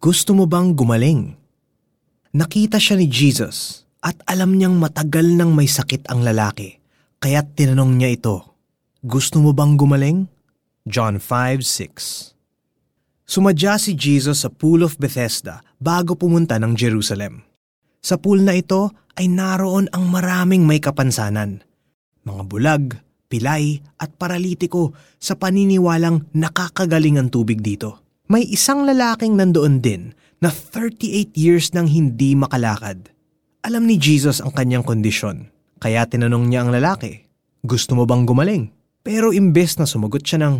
Gusto mo bang gumaling? Nakita siya ni Jesus at alam niyang matagal nang may sakit ang lalaki, kaya't tinanong niya ito, Gusto mo bang gumaling? John 5.6 Sumadya si Jesus sa Pool of Bethesda bago pumunta ng Jerusalem. Sa pool na ito ay naroon ang maraming may kapansanan. Mga bulag, pilay at paralitiko sa paniniwalang nakakagaling ang tubig dito may isang lalaking nandoon din na 38 years nang hindi makalakad. Alam ni Jesus ang kanyang kondisyon, kaya tinanong niya ang lalaki, Gusto mo bang gumaling? Pero imbes na sumagot siya ng,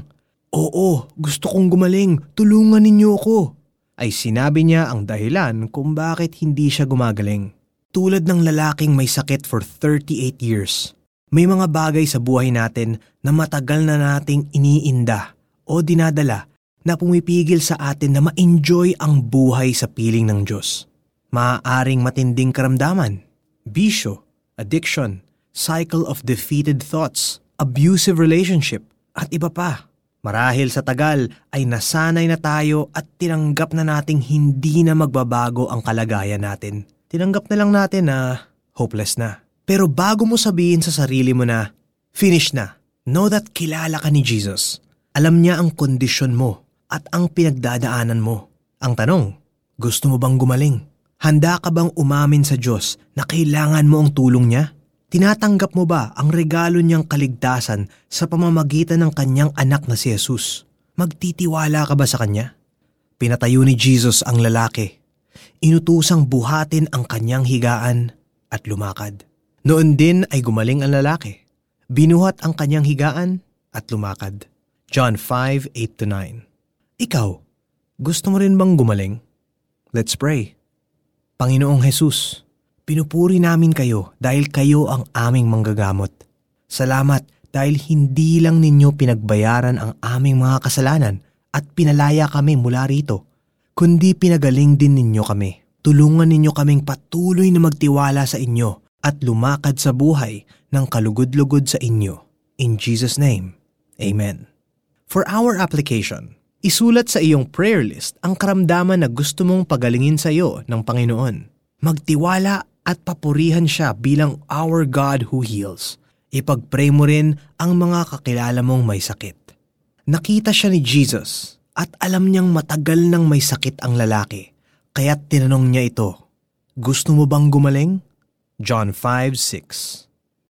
Oo, gusto kong gumaling, tulungan ninyo ako. Ay sinabi niya ang dahilan kung bakit hindi siya gumagaling. Tulad ng lalaking may sakit for 38 years, may mga bagay sa buhay natin na matagal na nating iniinda o dinadala na pumipigil sa atin na ma-enjoy ang buhay sa piling ng Diyos. Maaaring matinding karamdaman, bisyo, addiction, cycle of defeated thoughts, abusive relationship, at iba pa. Marahil sa tagal ay nasanay na tayo at tinanggap na nating hindi na magbabago ang kalagayan natin. Tinanggap na lang natin na hopeless na. Pero bago mo sabihin sa sarili mo na, finish na, know that kilala ka ni Jesus. Alam niya ang kondisyon mo at ang pinagdadaanan mo. Ang tanong, gusto mo bang gumaling? Handa ka bang umamin sa Diyos na kailangan mo ang tulong niya? Tinatanggap mo ba ang regalo niyang kaligtasan sa pamamagitan ng kanyang anak na si Jesus? Magtitiwala ka ba sa kanya? Pinatayo ni Jesus ang lalaki. Inutusang buhatin ang kanyang higaan at lumakad. Noon din ay gumaling ang lalaki. Binuhat ang kanyang higaan at lumakad. John 5:8-9 ikaw, gusto mo rin bang gumaling? Let's pray. Panginoong Jesus, pinupuri namin kayo dahil kayo ang aming manggagamot. Salamat dahil hindi lang ninyo pinagbayaran ang aming mga kasalanan at pinalaya kami mula rito, kundi pinagaling din ninyo kami. Tulungan ninyo kaming patuloy na magtiwala sa inyo at lumakad sa buhay ng kalugod-lugod sa inyo. In Jesus' name, Amen. For our application, Isulat sa iyong prayer list ang karamdaman na gusto mong pagalingin sa iyo ng Panginoon. Magtiwala at papurihan siya bilang our God who heals. Ipagpray mo rin ang mga kakilala mong may sakit. Nakita siya ni Jesus at alam niyang matagal nang may sakit ang lalaki, kaya't tinanong niya ito, Gusto mo bang gumaling? John 5.6